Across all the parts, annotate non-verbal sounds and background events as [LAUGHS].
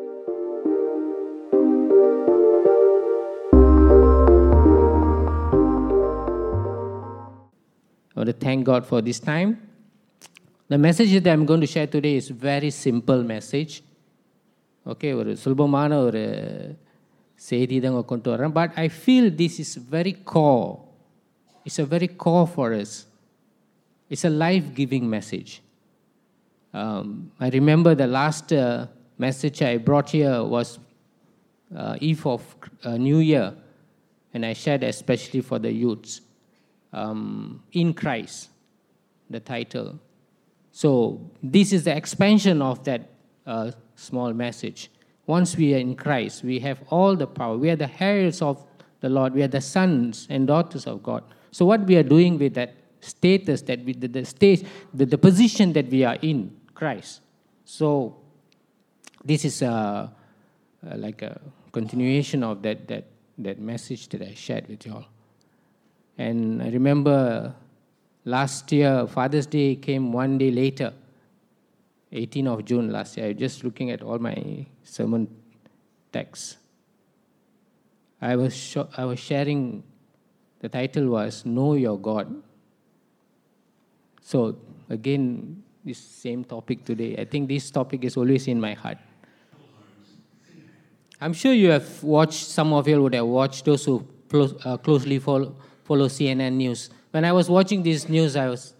I want to thank God for this time. The message that I'm going to share today is very simple message. Okay ஒரு சுலபமான ஒரு செய்தி தான் உங்க கொண்டு வரேன் but I feel this is very go it's a very go for us it's a life giving message I remember the last message I brought here was uh, Eve of uh, New Year, and I shared especially for the youths. Um, in Christ, the title. So this is the expansion of that uh, small message. Once we are in Christ, we have all the power. We are the heirs of the Lord. We are the sons and daughters of God. So what we are doing with that status, that we, the, the stage, the, the position that we are in Christ. So this is uh, uh, like a continuation of that, that, that message that I shared with you all. And I remember last year, Father's Day came one day later, 18th of June last year. I was just looking at all my sermon texts. I was, sho- I was sharing, the title was Know Your God. So, again, this same topic today. I think this topic is always in my heart. I'm sure you have watched, some of you would have watched those who uh, closely follow, follow CNN news. When I was watching this news, I was,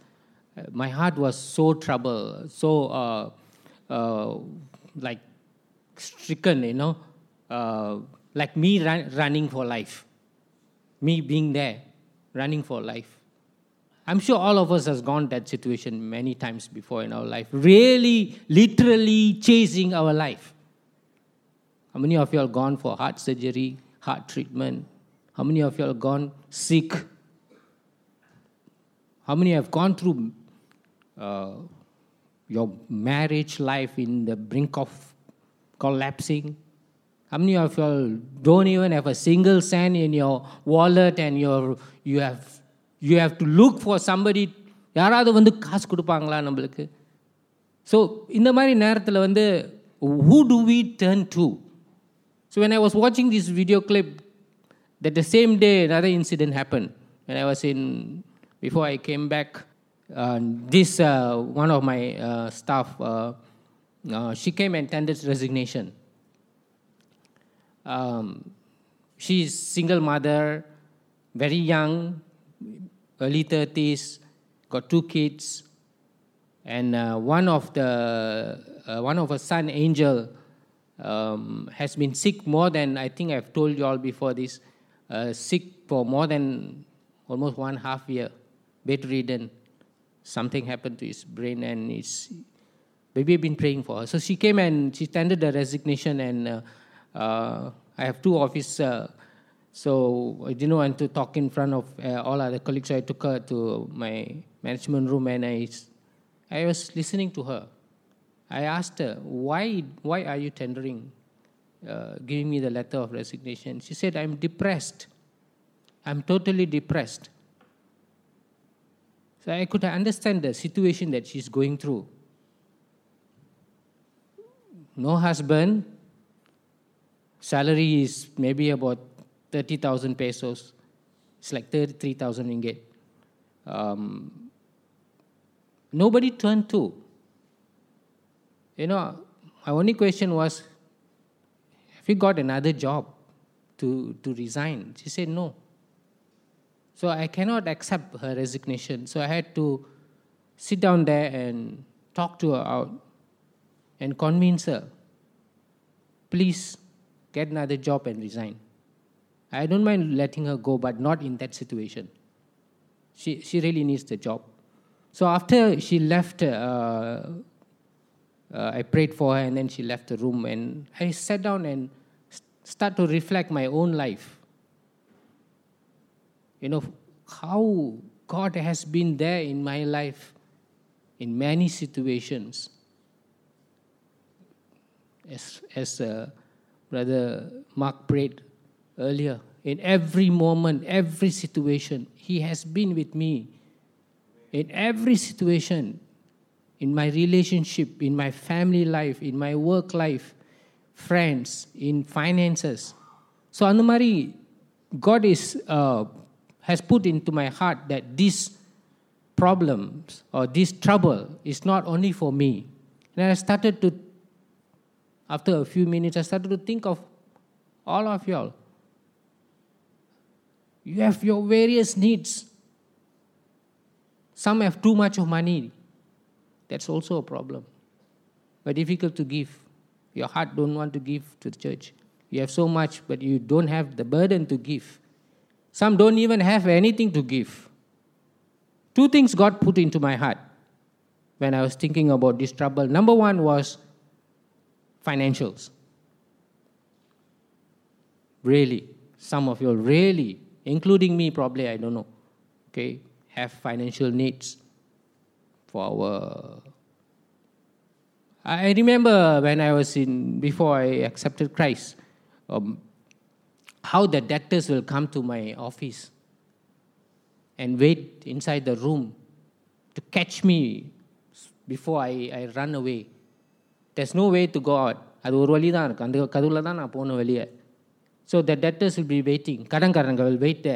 uh, my heart was so troubled, so uh, uh, like stricken, you know, uh, like me run, running for life, me being there, running for life. I'm sure all of us has gone that situation many times before in our life, really, literally chasing our life. How many of you have gone for heart surgery, heart treatment? How many of you have gone sick? How many have gone through uh, your marriage life in the brink of collapsing? How many of you all don't even have a single cent in your wallet and you're, you, have, you have to look for somebody யாராவது வந்து காசு கொடுப்பாங்களா நம்மளுக்கு so இந்த மாதிரி நேரத்தில் வந்து who do we turn to so when I was watching this video clip, that the same day another incident happened. When I was in, before I came back, uh, this uh, one of my uh, staff, uh, uh, she came and tendered resignation. Um, she's single mother, very young, early thirties, got two kids, and uh, one of the one of her son, Angel um, has been sick more than I think I've told you all before this, uh, sick for more than almost one half year, bedridden. Something happened to his brain, and his baby been praying for her. So she came and she tendered the resignation, and uh, uh, I have two officers. so I didn't want to talk in front of all other colleagues, so I took her to my management room, and I, I was listening to her. I asked her, why, why are you tendering, uh, giving me the letter of resignation? She said, I'm depressed. I'm totally depressed. So I could understand the situation that she's going through. No husband, salary is maybe about 30,000 pesos. It's like 33,000 ringgit. Um, nobody turned to you know, my only question was, have you got another job to, to resign? She said, no. So I cannot accept her resignation. So I had to sit down there and talk to her out and convince her, please get another job and resign. I don't mind letting her go, but not in that situation. She, she really needs the job. So after she left, uh, uh, I prayed for her and then she left the room and I sat down and start to reflect my own life. You know, how God has been there in my life in many situations. As, as uh, Brother Mark prayed earlier, in every moment, every situation, He has been with me. In every situation, in my relationship, in my family life, in my work life, friends, in finances. So அந்த மாதிரி God is uh, has put into my heart that this problems or this trouble is not only for me. And I started to, after a few minutes, I started to think of all of y'all. You have your various needs. Some have too much of money. That's also a problem. But difficult to give. Your heart don't want to give to the church. You have so much, but you don't have the burden to give. Some don't even have anything to give. Two things God put into my heart when I was thinking about this trouble. Number one was financials. Really, some of you really, including me, probably, I don't know, okay, have financial needs for our. I remember when I was in, before I accepted Christ, um, how the debtors will come to my office and wait inside the room to catch me before I, I run away. There's no way to go out. அது ஒரு வழி தான் இருக்கு அந்த கதவுல தான் நான் போகணும் வெளியே so the debtors will be waiting கடன்காரங்க will wait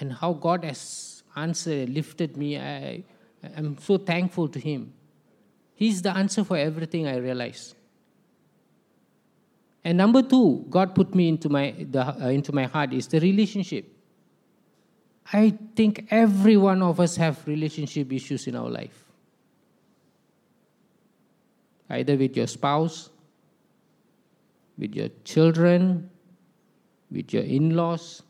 and how God has answered, lifted me. I, I'm so thankful to Him. He's the answer for everything I realize. And number two, God put me into my, the, uh, into my heart is the relationship. I think every one of us have relationship issues in our life. Either with your spouse, with your children, with your in laws,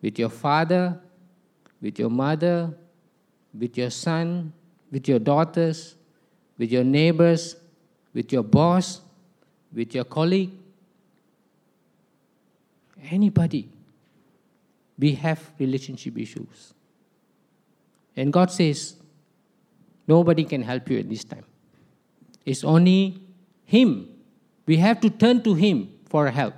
with your father, with your mother, with your son, with your daughters, with your neighbors, with your boss, with your colleague. Anybody. We have relationship issues. And God says, nobody can help you at this time. It's only Him. We have to turn to Him for help.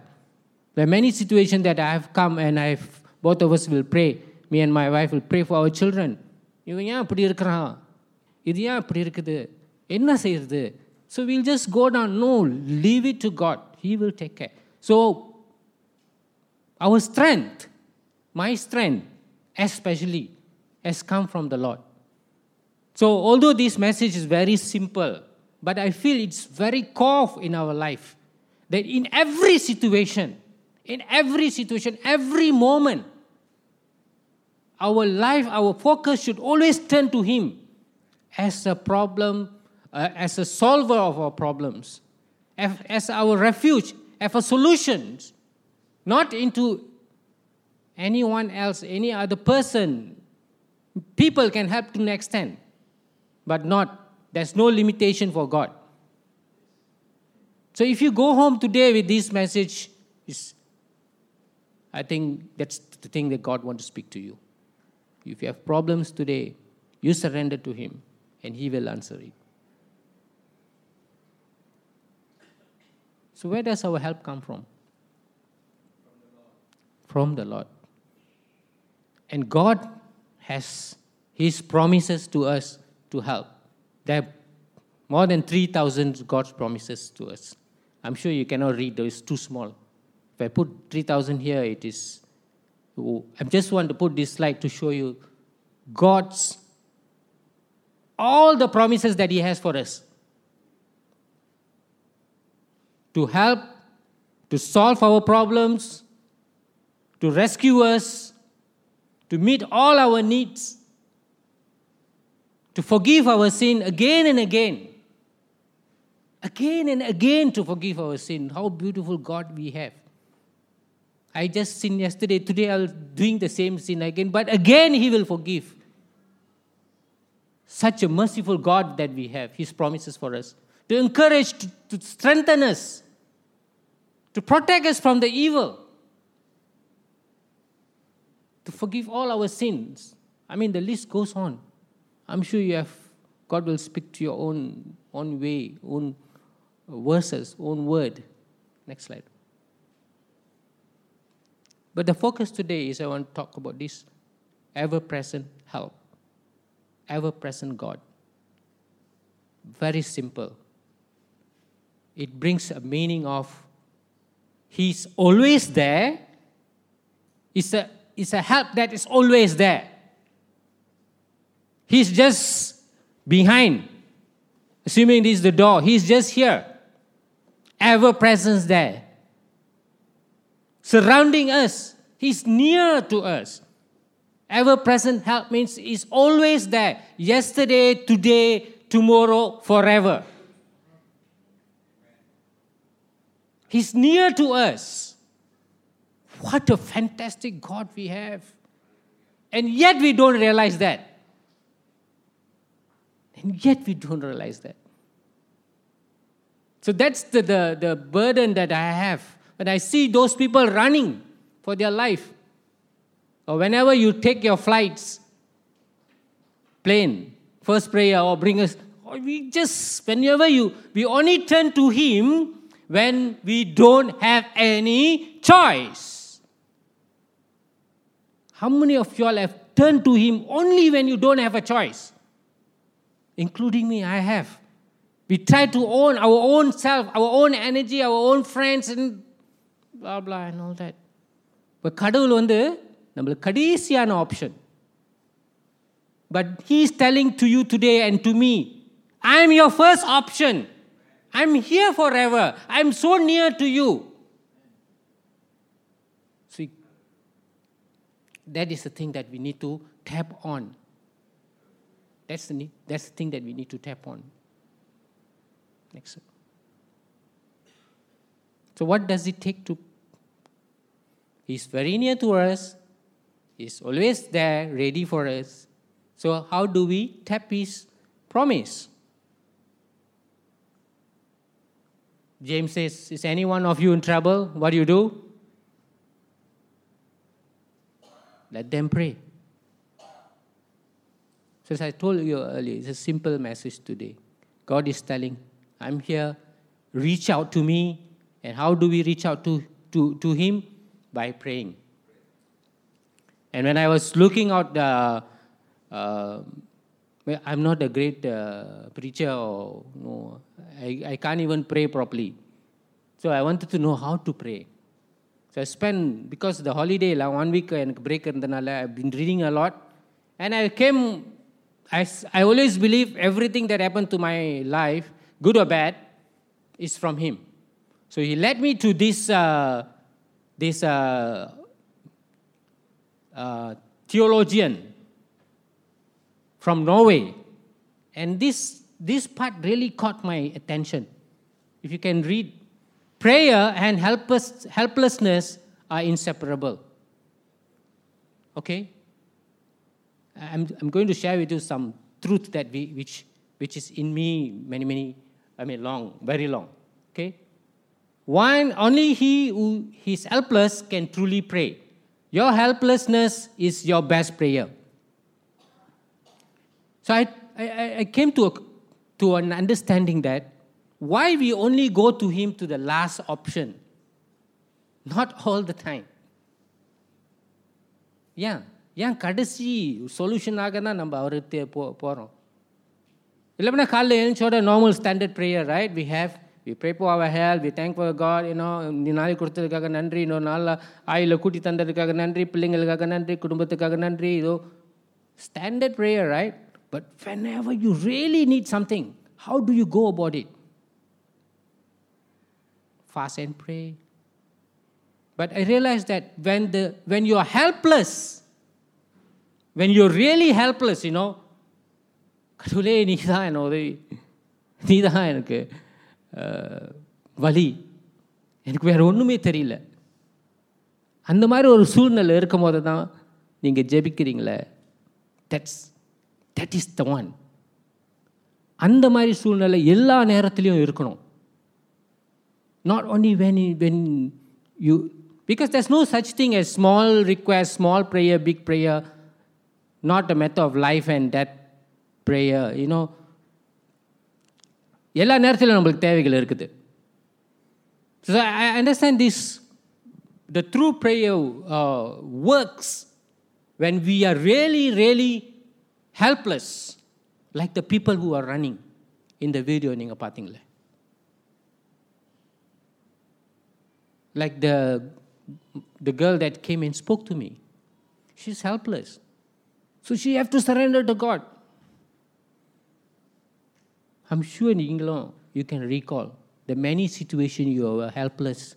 There are many situations that I have come and I've, both of us will pray Me and my wife will pray for our children. இவன் ஏன் இப்படி இருக்கிறான் இது ஏன் இப்படி இருக்குது என்ன செய்யறது so will just go down no leave it to God he will take care so our strength, my strength especially, has come from the Lord. So, although this message is very simple, but I feel it's very core in our life that in every situation, in every situation, every moment, our life, our focus should always turn to Him as a problem, uh, as a solver of our problems, as, as our refuge, as a solution, not into anyone else, any other person. People can help to an extent, but not, there's no limitation for God. So if you go home today with this message, I think that's the thing that God wants to speak to you. If you have problems today, you surrender to Him and He will answer it. So, where does our help come from? From the Lord. And God has His promises to us to help. There are more than 3,000 God's promises to us. I'm sure you cannot read, it's too small. If I put 3,000 here, it is. I just want to put this slide to show you God's all the promises that He has for us to help, to solve our problems, to rescue us, to meet all our needs, to forgive our sin again and again. Again and again to forgive our sin. How beautiful God we have. I just sinned yesterday, today I was doing the same sin again, but again He will forgive. Such a merciful God that we have, His promises for us to encourage, to, to strengthen us, to protect us from the evil, to forgive all our sins. I mean, the list goes on. I'm sure you have, God will speak to your own, own way, own verses, own word. Next slide. But the focus today is I want to talk about this ever present help, ever present God. Very simple. it brings a meaning of He's always there. It's a, it's a help that is always there. He's just behind. Assuming this is the door, He's just here. Ever presence there. Surrounding us. He's near to us. Ever present help means He's always there. Yesterday, today, tomorrow, forever. He's near to us. What a fantastic God we have. And yet we don't realize that. And yet we don't realize that. So that's the, the, the burden that I have. When I see those people running for their life, or whenever you take your flights, plane, first prayer, or bring us, or we just, whenever you, we only turn to Him when we don't have any choice. How many of you all have turned to Him only when you don't have a choice? Including me, I have. We try to own our own self, our own energy, our own friends, and blah blah and all that. But கடவுள் வந்து நம்மளுக்கு கடைசியான option but he is telling to you today and to me I am your first option I'm here forever. I'm so near to you. See, that is the thing that we need to tap on. That's the, need, that's the thing that we need to tap on. Next. So, what does it take to? He's very near to us, He's always there, ready for us. So, how do we tap His promise? James says, Is any one of you in trouble? What do you do? Let them pray. So, as I told you earlier, it's a simple message today. God is telling, I'm here, reach out to me. And how do we reach out to, to, to Him? By praying. And when I was looking out the, uh, I'm not a great uh, preacher or no, I, I can't even pray properly. So I wanted to know how to pray. So I spent, because the holiday, like one week and break, and then I've been reading a lot. And I came, I, I always believe everything that happened to my life, good or bad, is from Him. So He led me to this, uh, this uh, uh, theologian from Norway. And this, this part really caught my attention. If you can read, prayer and helpless, helplessness are inseparable. Okay? I'm, I'm going to share with you some truth that we, which, which is in me many, many, I mean, long, very long. Okay? One, only he who is helpless can truly pray. Your helplessness is your best prayer. So I, I, I came to, a, to an understanding that why we only go to Him to the last option, not all the time. ஏன் ஏன் கடைசி சொல்யூஷனாக தான் நம்ம அவருக்கு போ போகிறோம் இல்லைன்னா காலையில் எழுந்தோட normal standard prayer right we have we pray for our health we thank for God you know இந்த நாளைக்கு கொடுத்ததுக்காக நன்றி இன்னொரு நாளில் ஆயில் கூட்டி தந்ததுக்காக நன்றி பிள்ளைங்களுக்காக நன்றி குடும்பத்துக்காக நன்றி இதோ standard prayer right but whenever you really need something, how do you go about it? Fast and pray. But I realized that when, the, when you're helpless, when you're really helpless, you know, கடவுளே நீ தான் என்ன உதவி நீ தான் எனக்கு வழி எனக்கு வேறு ஒன்றுமே தெரியல. அந்த மாதிரி ஒரு சூழ்நிலை இருக்கும் போது தான் நீங்கள் ஜெபிக்கிறீங்களே? That's that is the one அந்த மாதிரி சூழ்நிலை எல்லா நேரத்துலையும் இருக்கணும். Not only when when you because there's no such thing a small request small prayer big prayer not a matter of life and death prayer you know எல்லா நேரத்திலும் நம்மளுக்கு தேவைகள் இருக்குது so I understand this the through prayer works when we are really really helpless like the people who are running இந்த video நீங்கள் பார்த்தீங்களே like the the girl that came and spoke to me. She's helpless. So she have to surrender to God. I'm sure in England you can recall the many situations you were helpless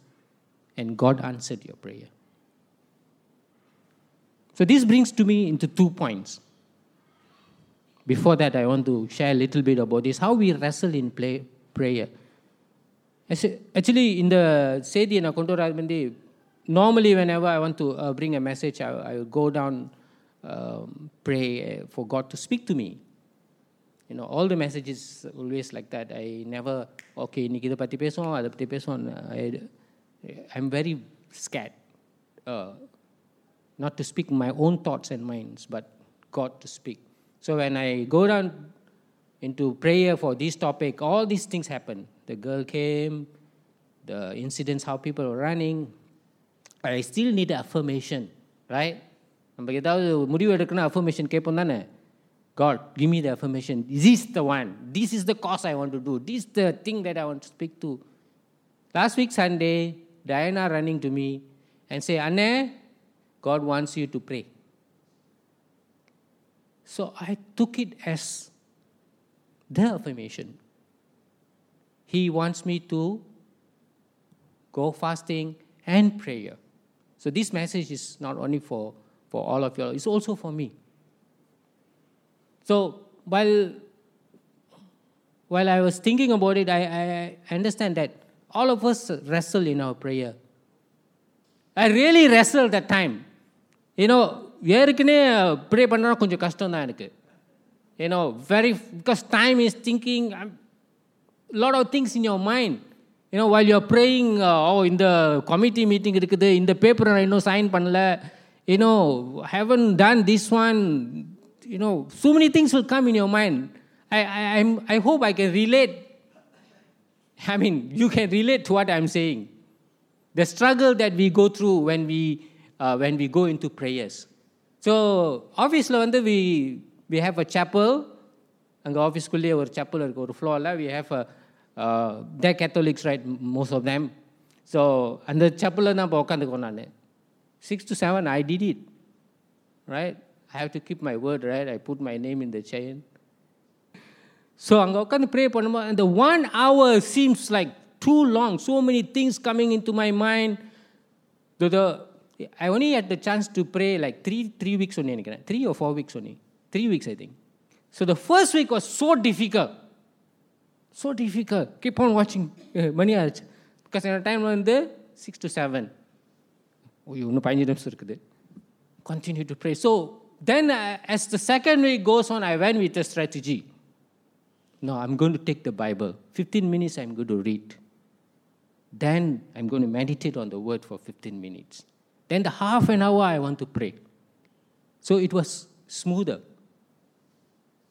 and God answered your prayer. So this brings to me into two points. Before that, I want to share a little bit about this, how we wrestle in play, prayer. Actually, in the Sedi and Akondoradmandi, normally whenever I want to uh, bring a message, I, I will go down, um, pray for God to speak to me You know, all the messages always like that. I never, okay, இன்னைக்கு இதை பற்றி பேசுவோம் அதை பற்றி பேசுவோம் I'm very scared. Uh, not to speak my own thoughts and minds, but God to speak. So when I go down into prayer for this topic, all these things happen. The girl came, the incidents, how people were running. I still need affirmation, right? நம்ம ஏதாவது முடிவு எடுக்கணும் affirmation கேட்போம் தானே God, give me the affirmation. This is the one. This is the cause I want to do. This is the thing that I want to speak to. Last week, Sunday, Diana running to me and say, Anne, God wants you to pray. So I took it as the affirmation. He wants me to go fasting and prayer. So this message is not only for, for all of you, it's also for me. So while while I was thinking about it, I, I understand that all of us wrestle in our prayer. I really wrestled that time. ஏன்னோ ஏற்கனவே pray பண்ணுறா கொஞ்சம் கஷ்டம் தான் எனக்கு ஏன்னோ very because time is thinking lot of things in your mind you know while you're praying oh இந்த committee meeting இருக்குது இந்த பேப்பரை நான் இன்னும் சைன் பண்ணல you know heaven ton this one you know so many things will come in your mind I, I, I'm, I hope I can relate [LAUGHS] I mean, you can relate to what I'm saying. The struggle that we go through when we, uh, when we go into prayers. So, obviously, வந்து we, we have a chapel. அங்கே ஆஃபீஸ்க்குள்ளேயே ஒரு செப்பல் இருக்குது ஒரு ஃப்ளோரில் we have a they Catholics right most of them so அந்த செப்பலில் தான் இப்போ உட்காந்துக்கோ நான் six to seven I did it right I have to keep my word right I put my name in the chain so அங்கே உட்காந்து pray பண்ணும்போது அந்த one hour seems like too long so many things coming in to my mind the I only hut the chance to pray like three three weeks ஒன்று நினைக்கிறேன் three or four weeks ஒன்று three weeks I think so the first week was so difficult so difficult keep on வாட்சிங் மணி ஆச்சு because என்னோட time வந்து six to seven ஓய்யோ இன்னும் பதினஞ்சு நிமிஷம் இருக்குது continue to pray. So then, uh, as the second week goes on, I went with a strategy. No, I'm going to take the Bible. 15 minutes I'm going to read. Then I'm going to meditate on the word for 15 minutes. Then the half an hour I want to pray. So it was smoother.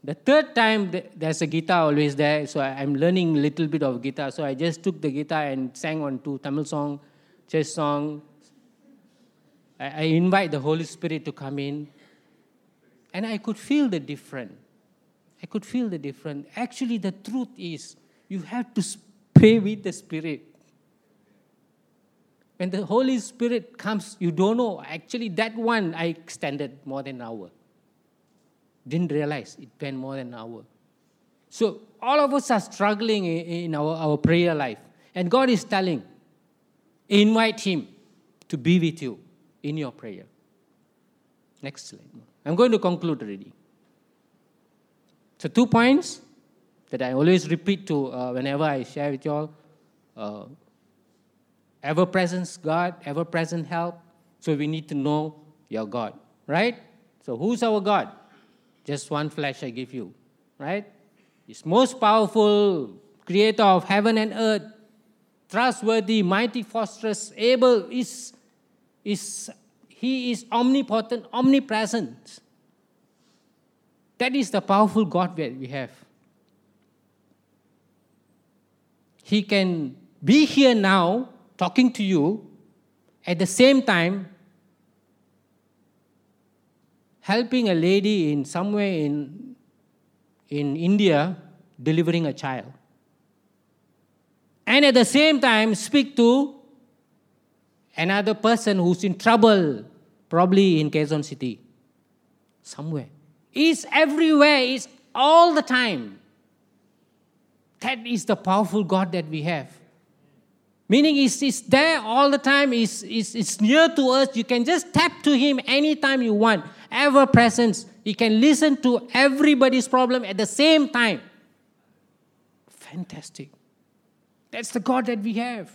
The third time, there's a guitar always there, so I'm learning a little bit of guitar. So I just took the guitar and sang on two Tamil song, church song. I invite the Holy Spirit to come in, and I could feel the difference. I could feel the difference. Actually, the truth is, you have to pray with the Spirit. When the Holy Spirit comes, you don't know. Actually, that one I extended more than an hour. Didn't realize it went more than an hour. So, all of us are struggling in our, our prayer life. And God is telling, invite Him to be with you in your prayer. Next slide. I'm going to conclude already. So, two points that I always repeat to uh, whenever I share with you all uh, ever present God, ever present help. So, we need to know your God, right? So, who's our God? Just one flesh I give you, right? He's most powerful, creator of heaven and earth, trustworthy, mighty, fortress, able, is, is he is omnipotent, omnipresent. That is the powerful God that we have. He can be here now talking to you, at the same time, helping a lady in somewhere in, in India delivering a child. And at the same time, speak to another person who's in trouble, probably in Quezon City, somewhere. He's everywhere, he's all the time. That is the powerful God that we have. Meaning, he's, he's there all the time, he's, he's, he's near to us. You can just tap to him anytime you want. Ever presence. He can listen to everybody's problem at the same time. Fantastic. That's the God that we have.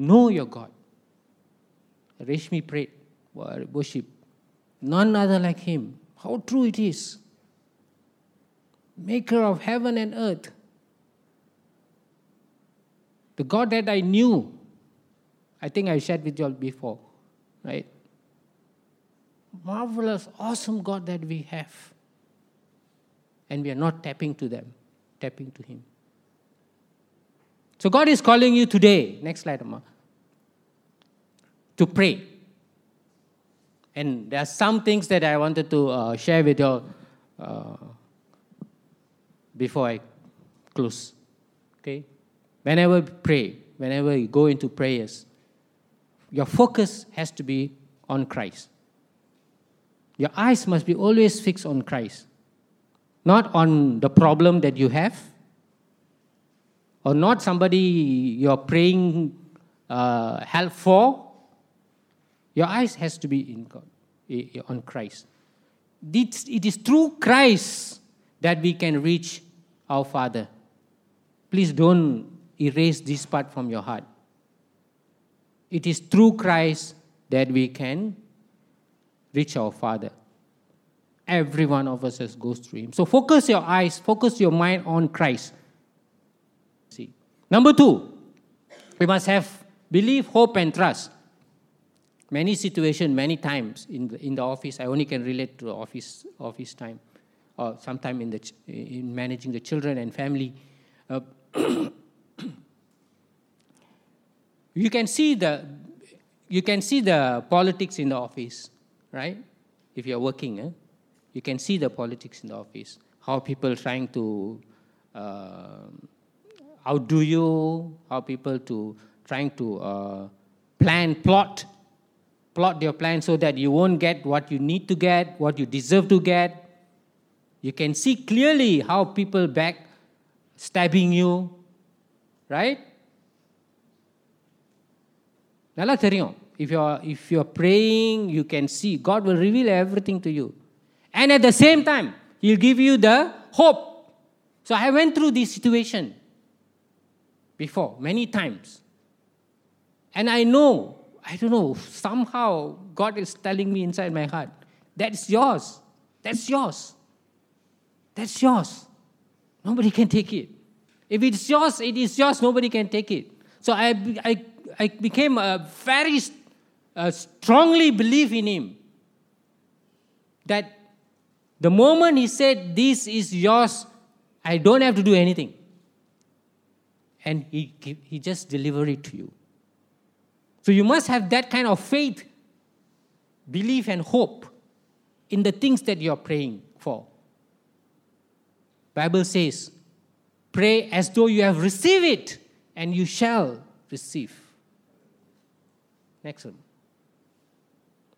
Know your God. Reshmi prayed, worship. None other like him. How true it is. Maker of heaven and earth. The God that I knew. I think I shared with you all before, right? Marvelous, awesome God that we have. And we are not tapping to them, tapping to Him. So God is calling you today. Next slide, Amma. To pray. And there are some things that I wanted to uh, share with you uh, before I close. Okay? Whenever pray, whenever you go into prayers, your focus has to be on Christ. Your eyes must be always fixed on Christ, not on the problem that you have, or not somebody you're praying uh, help for. Your eyes has to be in God, on Christ. It is through Christ that we can reach our Father. Please don't erase this part from your heart. It is through Christ that we can reach our Father. Every one of us has goes through Him. So focus your eyes, focus your mind on Christ. Number two, we must have belief, hope, and trust. Many situations, many times in the, in the office, I only can relate to office office time, or sometime in the in managing the children and family. Uh, [COUGHS] you can see the you can see the politics in the office, right? If you're working, eh? you can see the politics in the office. How people trying to uh, outdo you, how people to trying to uh, plan, plot, plot your plan so that you won't get what you need to get, what you deserve to get. You can see clearly how people back stabbing you, right? நல்லா தெரியும் if you're if you're praying you can see god will reveal everything to you and at the same time he'll give you the hope so i went through this situation before many times. And i know i don't know somehow god is telling me inside my heart that's yours. That's yours. That's yours. Nobody can take it. If it's yours it is yours. Nobody can take it. So i i I became a very strongly believe in him. That the moment he said, This is yours, I don't have to do anything. And he, he just delivered it to you. So you must have that kind of faith, belief, and hope in the things that you're praying for. Bible says, pray as though you have received it, and you shall receive. Next one.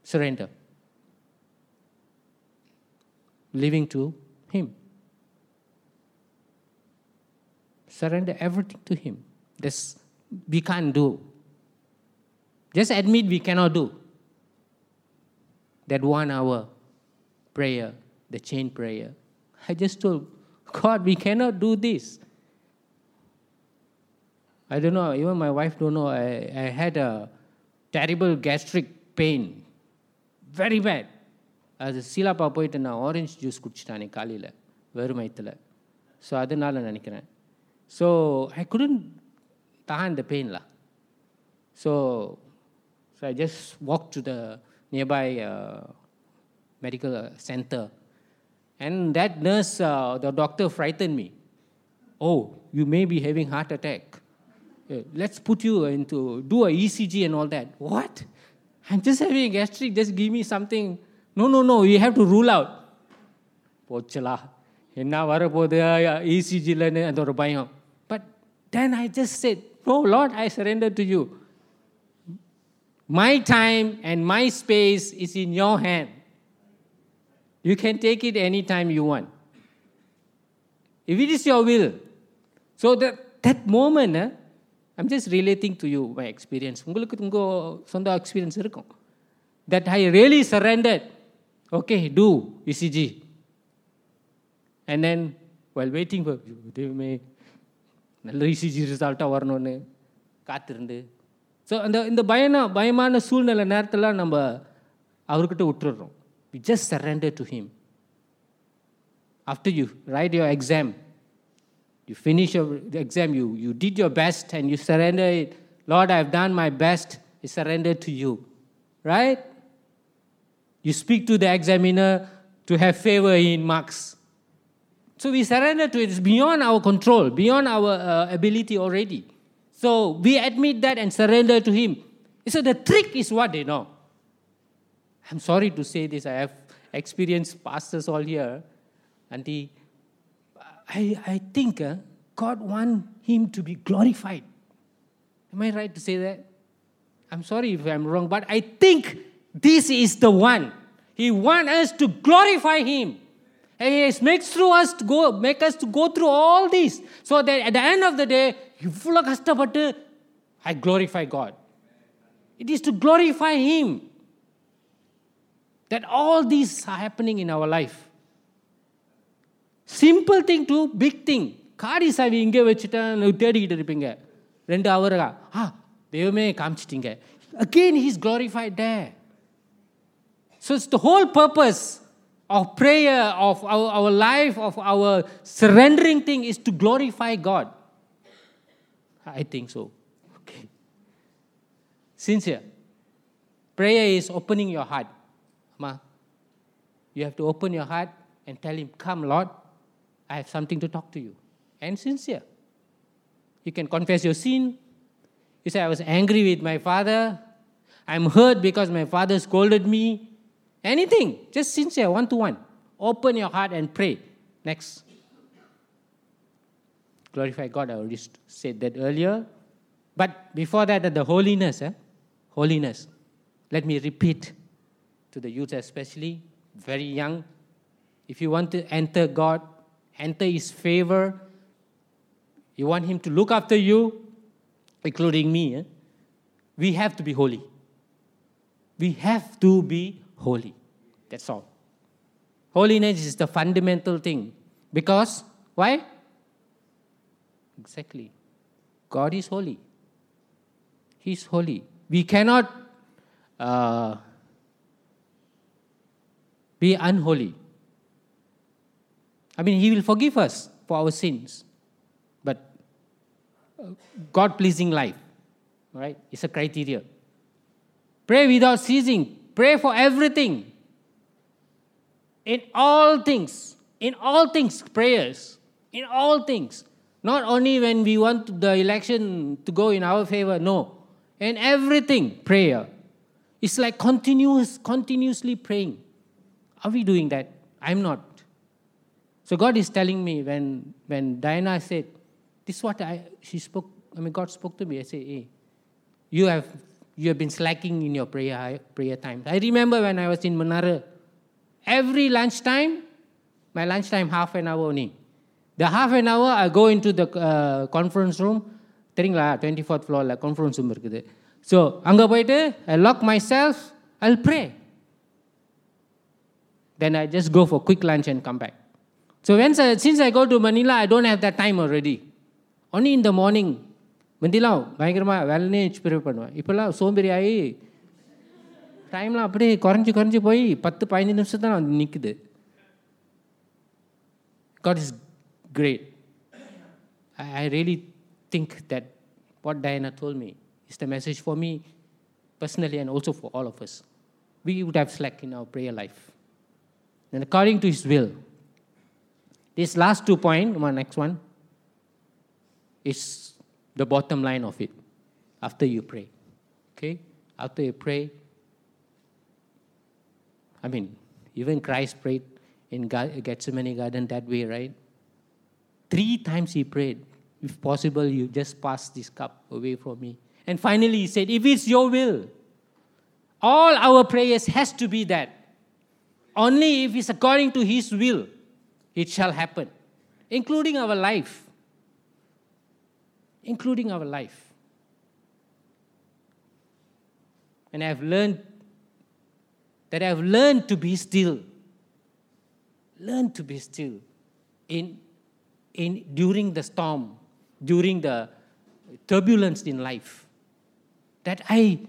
Surrender. Living to Him. Surrender everything to Him. This we can't do. Just admit we cannot do. That one hour prayer, the chain prayer. I just told God, we cannot do this. I don't know, even my wife don't know. I, I had a terrible gastric pain very bad அது சீலாப்பா போயிட்டு நான் orange juice குடிச்சிட்டானே காலையில் வெறும் வயிற்றில் so அதனால நினைக்கிறேன் so I couldn't tahan the pain lah. So, so I just walked to the nearby uh, medical center, and that nurse, uh, the doctor, frightened me. Oh, you may be having heart attack. let's put you into, do a ECG and all that. What? I'm just having a gastric, just give me something. No, no, no, you have to rule out. போச்சலா என்ன வரப்போகுது இசிஜிலன்னு அந்த ஒரு பயம் but then I just said no lot I surrender to you my time and my space is in your hand you can take it any time you want If it is your will. So that, that moment, eh, I'm just relating to you my experience. உங்களுக்கு உங்கள் சொந்த experience இருக்கும் that I really surrendered. Okay, do ECG. And then while waiting for தெய்வமே நல்ல ECG ரிசல்ட்டாக வரணும்னு காத்திருந்து so அந்த இந்த பயனா பயமான சூழ்நிலை நேரத்தில் நம்ம அவர்கிட்ட விட்டுடுறோம் we just surrender to him after you write your exam, you finish your exam, you, you did your best and you surrender it. Lord, I've done my best. I surrender to you. Right? You speak to the examiner to have favor in marks. so we surrender to it. It's beyond our control, beyond our uh, ability already. So we admit that and surrender to Him. So the trick is what they know. I'm sorry to say this. I have experienced pastors all here. And he, I, I think uh, God want him to be glorified. Am I right to say that? I'm sorry if I'm wrong, but I think this is the one. He want us to glorify him. And he has makes through us to go, make us to go through all this. So that at the end of the day, இவ்வளோ கஷ்டப்பட்டு I glorify God. It is to glorify him that all these are happening in our life. Simple thing to big thing காடி சாவி இங்கே வச்சுட்டேன் தேடிக்கிட்டு இருப்பீங்க ரெண்டு ஹவரா ஆ தெய்வமே காமிச்சிட்டீங்க again he's glorified day so it's the whole purpose of prayer, of our, our life, of our surrendering thing is to glorify God? I think so. Okay. Sincere. Prayer is opening your heart. Ma, you have to open your heart and tell Him, Come, Lord, I have something to talk to you. And sincere. You can confess your sin. You say, I was angry with my father. I'm hurt because my father scolded me. Anything. Just sincere, one to one. Open your heart and pray. Next. Glorify God. I already said that earlier. But before that, the holiness. Eh? Holiness. Let me repeat to the youth, especially very young. If you want to enter God, enter His favor, you want Him to look after you, including me, eh? we have to be holy. We have to be holy. That's all. Holiness is the fundamental thing. Because, why? Exactly. God is holy. He's holy. We cannot uh, be unholy. I mean, He will forgive us for our sins. But God pleasing life, right, is a criteria. Pray without ceasing. Pray for everything. In all things. In all things, prayers. In all things. Not only when we want the election to go in our favor, no. In everything, prayer. It's like continuous, continuously praying. Are we doing that? I'm not. So God is telling me when, when Diana said, this is what I, she spoke, I mean, God spoke to me. I said, hey, you have, you have been slacking in your prayer, prayer time. I remember when I was in Manara, every lunchtime, my lunchtime half an hour only. The half an hour, I go into the uh, conference room. தெரியுங்களா twenty fourth ஃப்ளோரில் conference room இருக்குது so அங்கே போயிட்டு ஐ lock my self I pray then I just go for quick lunch and come back. So when, since I go to Manila, I don't have that time already. Only in the morning. முந்திலாம் பயங்கரமாக வேலைனே prepare பண்ணுவேன் இப்போல்லாம் சோம்பேறி ஆகி டைம்லாம் அப்படியே குறைஞ்சி குறைஞ்சி போய் பத்து பதினஞ்சு நிமிஷம் தான் வந்து நிற்குது God is great. I, I really think that what Diana told me is the message for me personally and also for all of us. We would have slack in our prayer life and according to his will. This last two point, one next one, is the bottom line of it. After you pray, okay, after you pray, I mean, even Christ prayed in Gethsemane garden that way, right? Three times he prayed, if possible, you just pass this cup away from me. And finally he said, if it's your will, all our prayers has to be that. Only if it's according to his will, it shall happen, including our life. Including our life. And I've learned that I've learned to be still. Learn to be still in, in, during the storm, during the turbulence in life. That I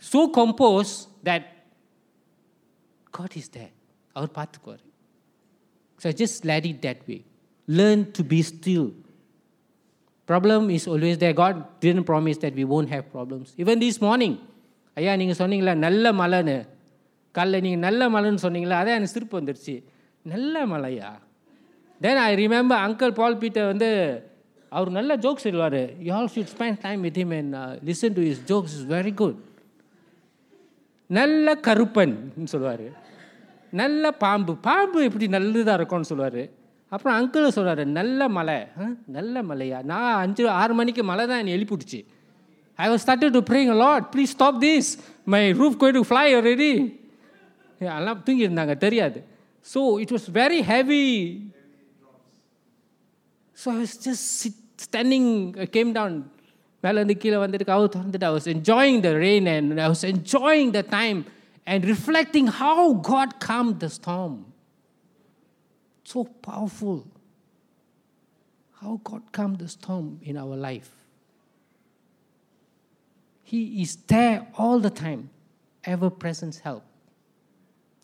so compose that God is there. Our path God. So I just let it that way. Learn to be still. Problem is always the God didn't promise that we won't have problems Even this morning ஐயா நீங்கள் சொன்னீங்களா நல்ல மழைன்னு. காலைல நீங்கள் நல்ல மழைன்னு சொன்னீங்களா அதே எனக்கு சிரிப்பு வந்துடுச்சு நல்ல மழையா? Then I remember uncle Paul Peter வந்து அவர் நல்ல ஜோக்ஸ் சொல்லுவார். You all should spend time with him and listen to his jokes is very good நல்ல கருப்பன் சொல்லுவார். நல்ல பாம்பு. பாம்பு எப்படி நல்லதாக இருக்கும்னு சொல்லுவார். அப்புறம் அங்கிள் சொல்கிறாரு நல்ல மலை நல்ல மலையா நான் அஞ்சு ஆறு மணிக்கு மழை தான் என்னை எழுப்பிடுச்சு I was started to praying a lot. Please stop this. My roof going to fly already. எல்லாம் தூங்கியிருந்தாங்க தெரியாது so it was very heavy so I was just sit standing came down மேலேருந்து கீழே வந்துட்டு கவு திறந்துட்டு I was enjoying the rain and I was enjoying the time and reflecting how God come the storm so powerful. How God calmed the storm in our life. He is there all the time, ever presence help.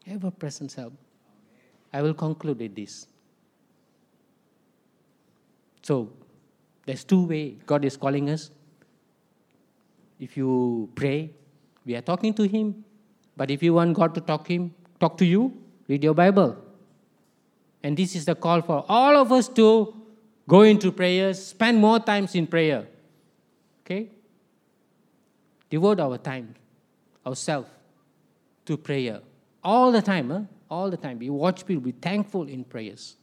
Ever presence help. I will conclude with this. So, there's two way God is calling us. If you pray, we are talking to Him. But if you want God to talk Him, talk to you, read your Bible. And this is the call for all of us to go into prayers, spend more times in prayer. Okay? Devote our time, ourselves, to prayer. All the time, huh? all the time. Watch people be thankful in prayers.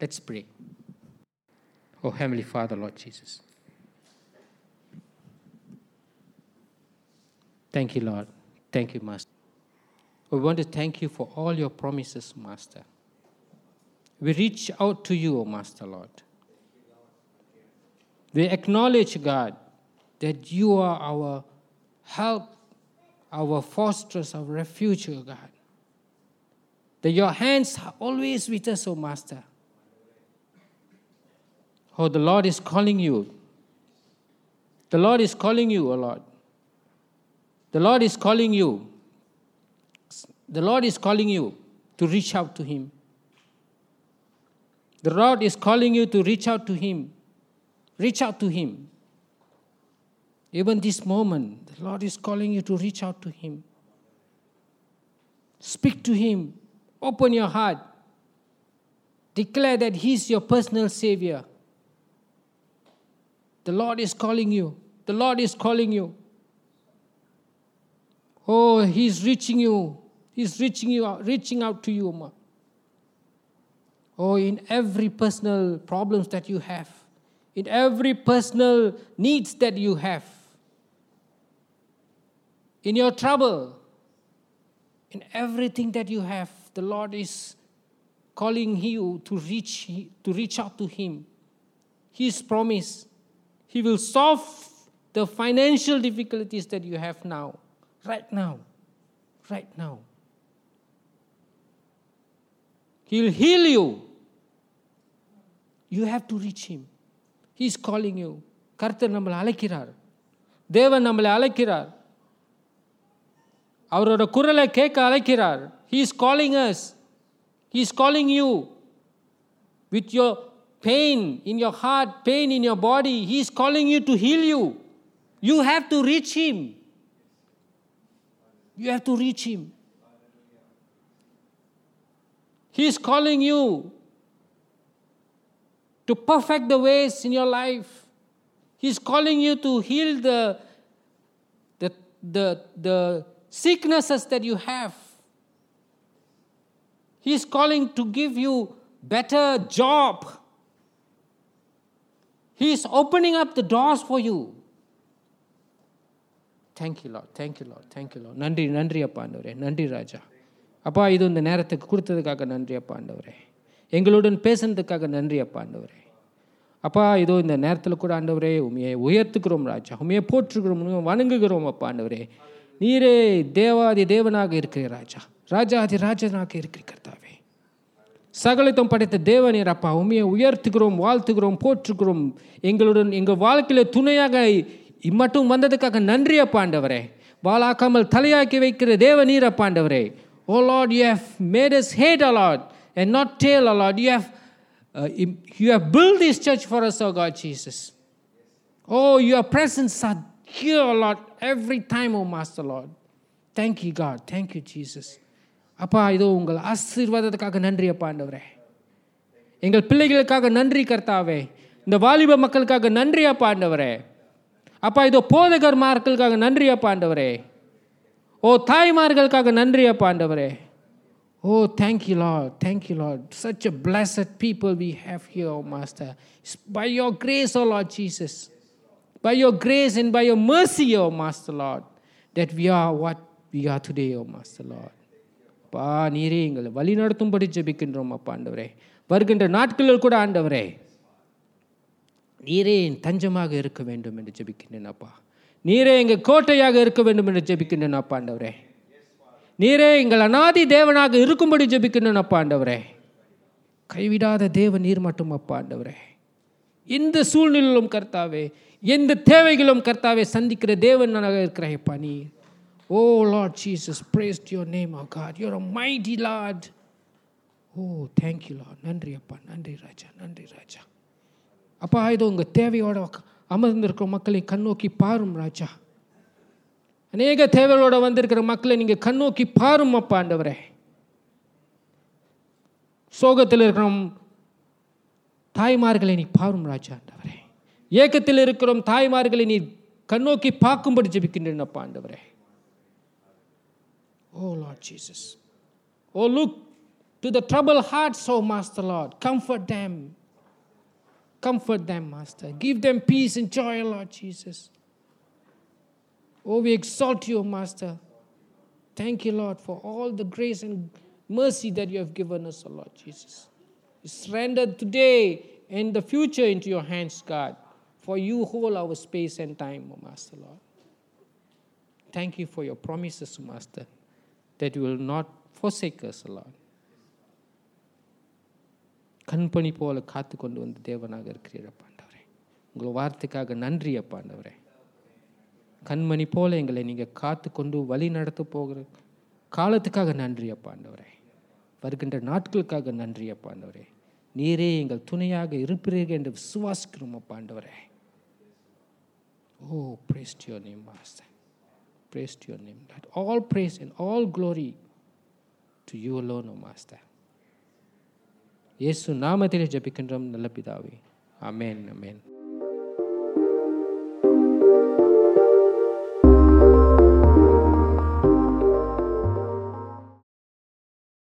Let's pray. Oh, Heavenly Father, Lord Jesus. Thank you, Lord. Thank you, Master. We want to thank you for all your promises, Master. We reach out to you, O Master Lord. We acknowledge, God, that you are our help, our fortress, our refuge, O God. That your hands are always with us, O Master. Oh, the Lord is calling you. The Lord is calling you, O Lord. The Lord is calling you. The Lord is calling you to reach out to Him. The Lord is calling you to reach out to Him. Reach out to Him. Even this moment, the Lord is calling you to reach out to Him. Speak to Him. Open your heart. Declare that He's your personal Savior. The Lord is calling you. The Lord is calling you. Oh, He's reaching you. He's reaching you out, reaching out to you, Ma. Oh, in every personal problems that you have, in every personal needs that you have, in your trouble, in everything that you have, the Lord is calling you to reach to reach out to Him. His promise, He will solve the financial difficulties that you have now, right now, right now. He'll heal you. You have to reach Him. He's calling you. கர்த்தர் நம்மளை அழைக்கிறார் தேவன் நம்மளை அழைக்கிறார் அவரோட குரலை கேட்க அழைக்கிறார் he is calling us he is calling you with your pain in your heart pain in your body he is calling you to heal you you have to reach him you have to reach him he is calling you to perfect the ways in your life. He's calling you to heal the, the, the, the sicknesses that you have. He's calling to give you better job. He's opening up the doors for you. Thank you, Lord. Thank you, Lord. Thank you, Lord. Nandri, Nandri apandore Nandri Raja. அப்பா இது இந்த நேரத்துக்கு கொடுத்ததுக்காக நன்றி அப்பா ஆண்டவரே. எங்களுடன் பேசுனதுக்காக நன்றி அப்பா ஆண்டவரே. அப்பா இதோ இந்த நேரத்தில் கூட ஆண்டவரே உமையை உயர்த்துக்கிறோம் ராஜா. உமையை போற்றுகிறோம் உண்மையை வணங்குகிறோம் அப்பா ஆண்டவரே. நீரே தேவாதி தேவனாக இருக்கிற ராஜா. ராஜாதி ராஜனாக இருக்கிற கர்த்தாவே. சகலத்தும் படைத்த தேவனீர் அப்பா. உமையை உயர்த்துகிறோம் வாழ்த்துகிறோம் போற்றுகிறோம். எங்களுடன் எங்கள் வாழ்க்கையில் துணையாக இம்மட்டும் வந்ததுக்காக நன்றி அப்பாண்டவரே வாழாக்காமல் தலையாக்கி வைக்கிற தேவ நீர் அப்பாண்டவரே ஓ Lord you have made as had allot and not Dale allot you how you have build this search for us O God Jesus O your presence are here allot every time O master Lord thank you God thank you Jesus அப்பா இதோ உங்கள் ஆசீர்வாதத்துக்காக நன்றி அப்பா ஆண்டவரே எங்கள் பிள்ளைகளுக்காக நன்றி கர்த்தாவே இந்த வாலிப மக்களுக்காக நன்றி அப்பா ஆண்டவரே அப்பா இதோ போதகர் மார்களுக்காக நன்றி அப்பா ஆண்டவரே ஓ தாய்மார்களுக்காக நன்றி அப்பா ஆண்டவரே. ஓ thank you Lord thank you Lord such a blessed people we have you master by your grace oh Lord Jesus by your grace and by your mercy, O Master Lord, that we are what we are today, O Master Lord. அப்பா நீரே எங்களை வழி நடத்தும்படி ஜபிக்கின்றோம் அப்பா ஆண்டவரே. வருகின்ற நாட்களில் கூட ஆண்டவரே நீரே என் தஞ்சமாக இருக்க வேண்டும் என்று ஜபிக்கின்றேன் அப்பா. நீரே எங்கள் கோட்டையாக இருக்க வேண்டும் என்று ஜெபிக்கின்றேன் அப்பாண்டவரே நீரே எங்கள் அனாதி தேவனாக இருக்கும்படி ஜெபிக்கின்றேன் அப்பாண்டவரே கைவிடாத தேவ நீர் மட்டும் அப்பாண்டவரே எந்த சூழ்நிலையிலும் கர்த்தாவே எந்த தேவைகளும் கர்த்தாவே சந்திக்கிற தேவனாக இருக்கிற அப்பா நீ ஓ Lord Jesus praised your name ah God you're almighty Lord oh thank you Lord நன்றி அப்பா. நன்றி ராஜா. நன்றி ராஜா. அப்பா இது உங்கள் தேவையோட அமர்ந்திருக்கிற மக்களை கண்ணோக்கி பாரும் ராஜா. அநேக தேவைகளோட வந்திருக்கிற மக்களை நீங்கள் கண்ணோக்கி பாரும் அப்பா ஆண்டவரே. சோகத்தில் இருக்கிறோம் தாய்மார்களை நீ பாரும் ராஜா ஆண்டவரே. ஏக்கத்தில் இருக்கிறோம் தாய்மார்களை நீ கண்ணோக்கி பார்க்கும்படி ஜெபிக்கின்றேன் அப்பா ஆண்டவரே. ஓ Lord Jesus oh look to the trouble hearts oh master Lord comfort them Comfort them, Master. Give them peace and joy, Lord Jesus. Oh, we exalt you, Master. Thank you, Lord, for all the grace and mercy that you have given us, O oh Lord Jesus. We surrender today and the future into your hands, God, for you hold our space and time, O oh Master Lord. Thank you for your promises, Master, that you will not forsake us, Lord. கண்பணி போல காத்து கொண்டு வந்து தேவனாக இருக்கிறீர் அப்பாண்டவரே. உங்கள் வார்த்தைக்காக நன்றி அப்பாண்டவரே. கண்மணி போல எங்களை நீங்கள் காத்து கொண்டு வழி நடத்த போகிற காலத்துக்காக நன்றி அப்பாண்டவரே. வருகின்ற நாட்களுக்காக நன்றி அப்பாண்டவரே. நீரே எங்கள் துணையாக இருப்பீர்கள் என்று விசுவாசிக்கிறோம் அப்பாண்டவரே. ஓ praise to name name master. Praise name your name. That all praise and all glory to you இயேசு நாமத்திலே ஜபிக்கின்றோம் நல்ல பிதாவே. அமேன் அமேன்